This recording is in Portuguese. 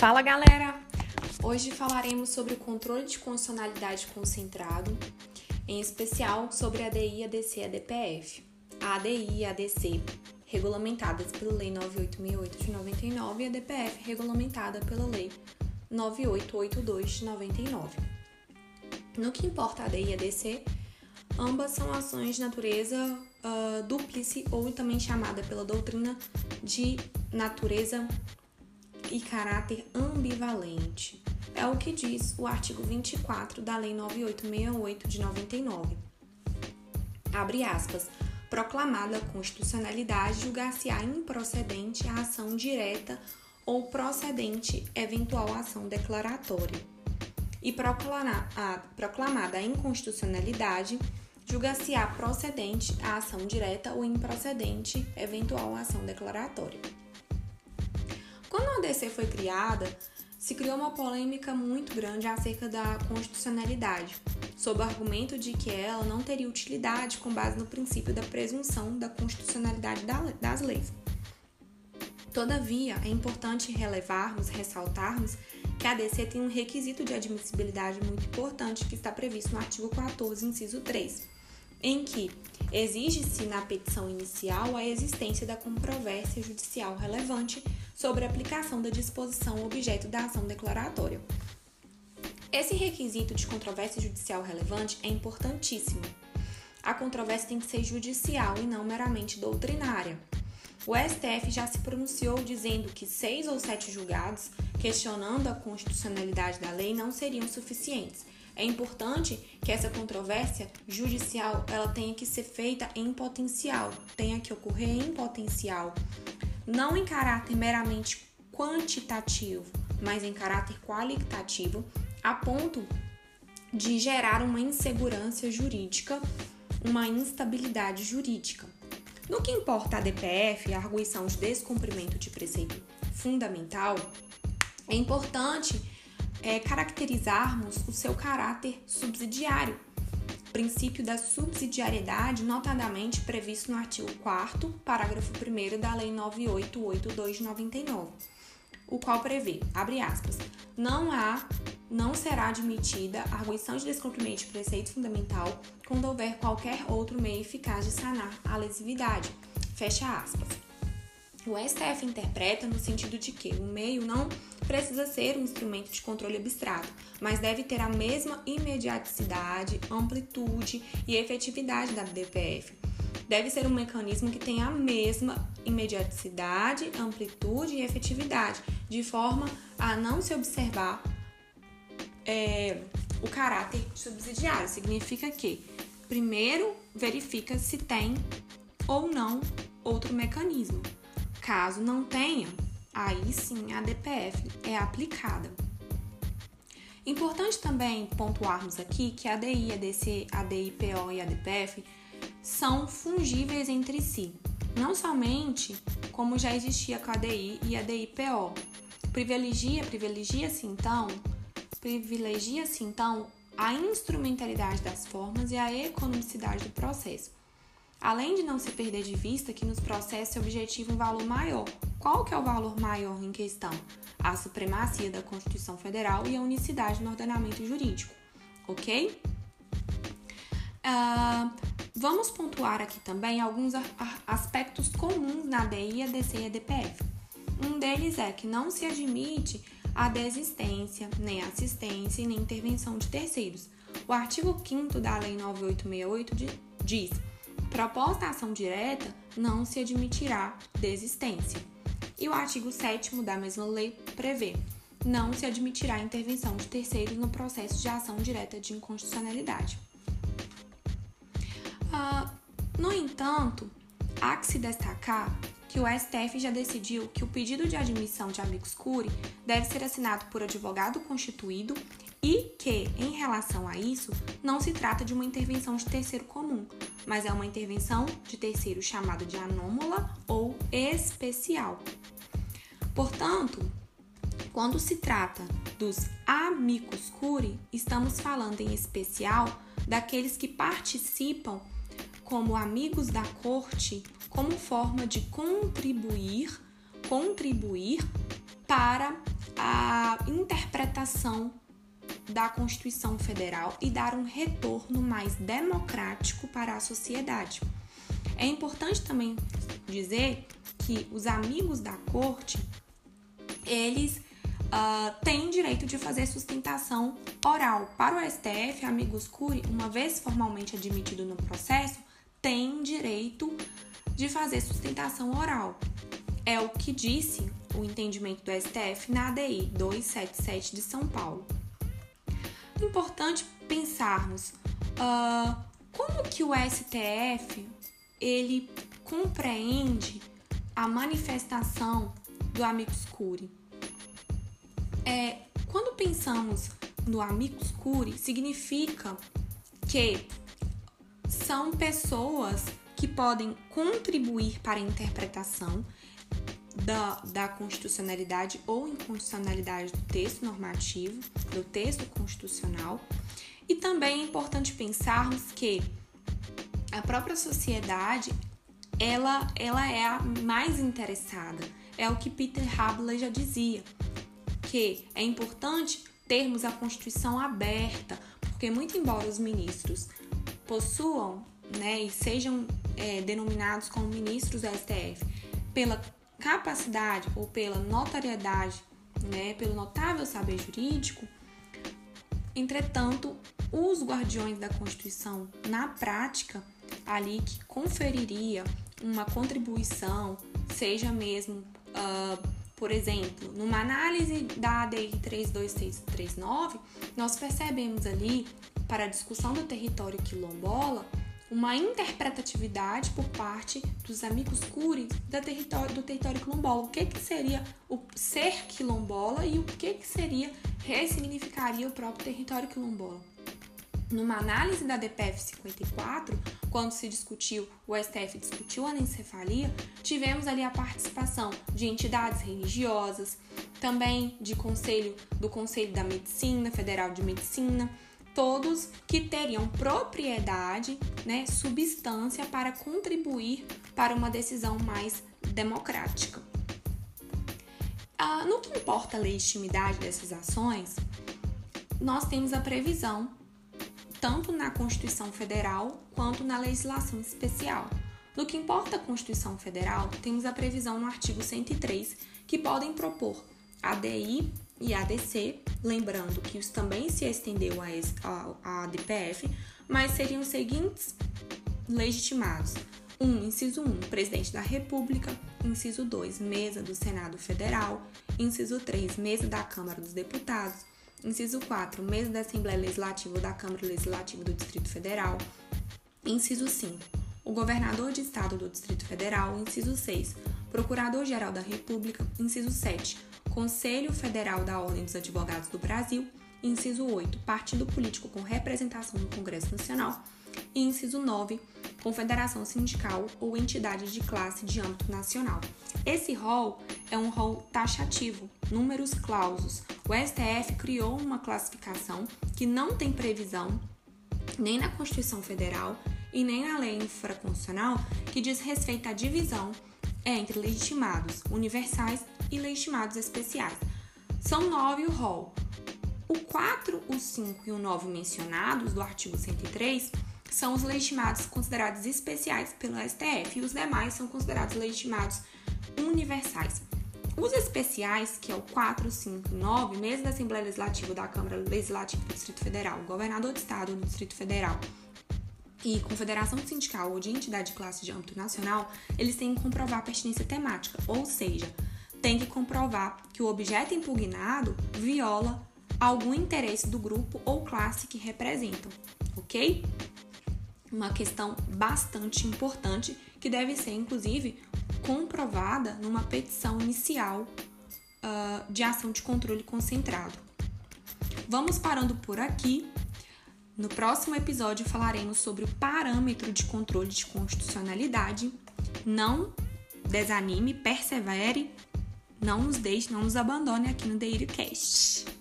Fala galera! Hoje falaremos sobre o controle de constitucionalidade concentrado, em especial sobre a ADI, ADC e ADPF. A ADI e a ADC regulamentadas pela Lei 9868 de 99 e a ADPF regulamentada pela Lei 9882 de 99. No que importa a ADI e a ADC, ambas são ações de natureza uh, duplice ou também chamada pela doutrina de natureza e caráter ambivalente. É o que diz o artigo 24 da Lei 9868 de 99. Abre aspas. Proclamada a constitucionalidade, julgar-se-á improcedente a ação direta ou procedente eventual ação declaratória. E proclamada a inconstitucionalidade, julgar-se-á procedente a ação direta ou improcedente eventual ação declaratória. Quando a ADC foi criada, se criou uma polêmica muito grande acerca da constitucionalidade, sob o argumento de que ela não teria utilidade com base no princípio da presunção da constitucionalidade das leis. Todavia, é importante relevarmos, ressaltarmos que a ADC tem um requisito de admissibilidade muito importante que está previsto no artigo 14, inciso 3, em que exige-se na petição inicial a existência da controvérsia judicial relevante sobre a aplicação da disposição objeto da ação declaratória. Esse requisito de controvérsia judicial relevante é importantíssimo. A controvérsia tem que ser judicial e não meramente doutrinária. O STF já se pronunciou dizendo que seis ou sete julgados questionando a constitucionalidade da lei não seriam suficientes é importante que essa controvérsia judicial ela tenha que ser feita em potencial, tenha que ocorrer em potencial, não em caráter meramente quantitativo, mas em caráter qualitativo, a ponto de gerar uma insegurança jurídica, uma instabilidade jurídica. No que importa a DPF, a arguição de descumprimento de preceito fundamental, é importante é, caracterizarmos o seu caráter subsidiário. Princípio da subsidiariedade, notadamente previsto no artigo 4 parágrafo 1 da Lei 9882 de 99, o qual prevê, abre aspas, não há, não será admitida a arguição de descumprimento de preceito fundamental quando houver qualquer outro meio eficaz de sanar a lesividade, fecha aspas. O STF interpreta no sentido de que o meio não precisa ser um instrumento de controle abstrato, mas deve ter a mesma imediaticidade, amplitude e efetividade da DPF. Deve ser um mecanismo que tenha a mesma imediaticidade, amplitude e efetividade, de forma a não se observar é, o caráter subsidiário. Significa que, primeiro, verifica se tem ou não outro mecanismo. Caso não tenha, aí sim a DPF é aplicada. Importante também pontuarmos aqui que a ADI, ADC, ADIPO e a DPF são fungíveis entre si, não somente como já existia com a ADI e a DIPO. Privilegia, privilegia-se então, privilegia-se então a instrumentalidade das formas e a economicidade do processo Além de não se perder de vista que nos processos é objetivo um valor maior. Qual que é o valor maior em questão? A supremacia da Constituição Federal e a unicidade no ordenamento jurídico, ok? Uh, vamos pontuar aqui também alguns aspectos comuns na DI, ADC e ADPF. Um deles é que não se admite a desistência, nem assistência e nem intervenção de terceiros. O artigo 5 da Lei 9868 diz proposta ação direta, não se admitirá desistência. E o artigo 7 da mesma lei prevê: não se admitirá intervenção de terceiros no processo de ação direta de inconstitucionalidade. Uh, no entanto, há que se destacar que o STF já decidiu que o pedido de admissão de amicus curiae deve ser assinado por advogado constituído e que, em relação a isso, não se trata de uma intervenção de terceiro comum, mas é uma intervenção de terceiro chamada de anômala ou especial. Portanto, quando se trata dos amicus curiae, estamos falando em especial daqueles que participam como amigos da corte como forma de contribuir, contribuir para a interpretação da Constituição Federal e dar um retorno mais democrático para a sociedade. É importante também dizer que os amigos da corte eles uh, têm direito de fazer sustentação oral. Para o STF, amigos curi, uma vez formalmente admitido no processo, tem direito de fazer sustentação oral. É o que disse o entendimento do STF na ADI 277 de São Paulo. Importante pensarmos uh, como que o STF ele compreende a manifestação do amicus curiae. É, quando pensamos no amicus curiae, significa que são pessoas que podem contribuir para a interpretação da, da constitucionalidade ou inconstitucionalidade do texto normativo, do texto constitucional. E também é importante pensarmos que a própria sociedade ela, ela é a mais interessada. É o que Peter Habley já dizia, que é importante termos a Constituição aberta, porque muito embora os ministros possuam né, e sejam é, denominados como ministros do STF pela capacidade ou pela notariedade, né, pelo notável saber jurídico, entretanto, os guardiões da Constituição, na prática, ali que conferiria uma contribuição, seja mesmo, uh, por exemplo, numa análise da ADI 32639, nós percebemos ali, para a discussão do território quilombola, uma interpretatividade por parte dos amigos curi do território, do território quilombola. O que, que seria o ser quilombola e o que, que seria, ressignificaria o próprio território quilombola. Numa análise da DPF 54, quando se discutiu, o STF discutiu a anencefalia, tivemos ali a participação de entidades religiosas, também de conselho do Conselho da Medicina, Federal de Medicina, todos que teriam propriedade, né, substância para contribuir para uma decisão mais democrática. Ah, no que importa a legitimidade dessas ações, nós temos a previsão tanto na Constituição Federal quanto na legislação especial. No que importa a Constituição Federal, temos a previsão no artigo 103 que podem propor ADI e ADC, lembrando que isso também se estendeu à ADPF, mas seriam os seguintes legitimados. 1. Um, inciso 1, um, Presidente da República. Inciso 2, Mesa do Senado Federal. Inciso 3, Mesa da Câmara dos Deputados. Inciso 4, Mesa da Assembleia Legislativa ou da Câmara Legislativa do Distrito Federal. Inciso 5, o Governador de Estado do Distrito Federal. Inciso 6, Procurador-Geral da República. Inciso 7, Conselho Federal da Ordem dos Advogados do Brasil. Inciso 8, Partido político com representação no Congresso Nacional. E inciso 9, confederação sindical ou entidade de classe de âmbito nacional. Esse rol é um rol taxativo, números clausos. O STF criou uma classificação que não tem previsão nem na Constituição Federal e nem na lei infraconstitucional que diz respeito à divisão entre legitimados universais e legitimados especiais. São nove o rol. O 4, o 5 e o 9 mencionados do artigo 103 são os legitimados considerados especiais pelo STF e os demais são considerados legitimados universais. Os especiais, que é o 4, 5 e 9, mesa da Assembleia Legislativa da Câmara Legislativa do Distrito Federal, governador do Estado do Distrito Federal e confederação sindical ou de entidade de classe de âmbito nacional, eles têm que comprovar a pertinência temática, ou seja, tem que comprovar que o objeto impugnado viola algum interesse do grupo ou classe que representam, ok? uma questão bastante importante que deve ser, inclusive, comprovada numa petição inicial uh, de ação de controle concentrado. Vamos parando por aqui. No próximo episódio falaremos sobre o parâmetro de controle de constitucionalidade. Não desanime, persevere, não nos deixe, não nos abandone aqui no DeiroCast.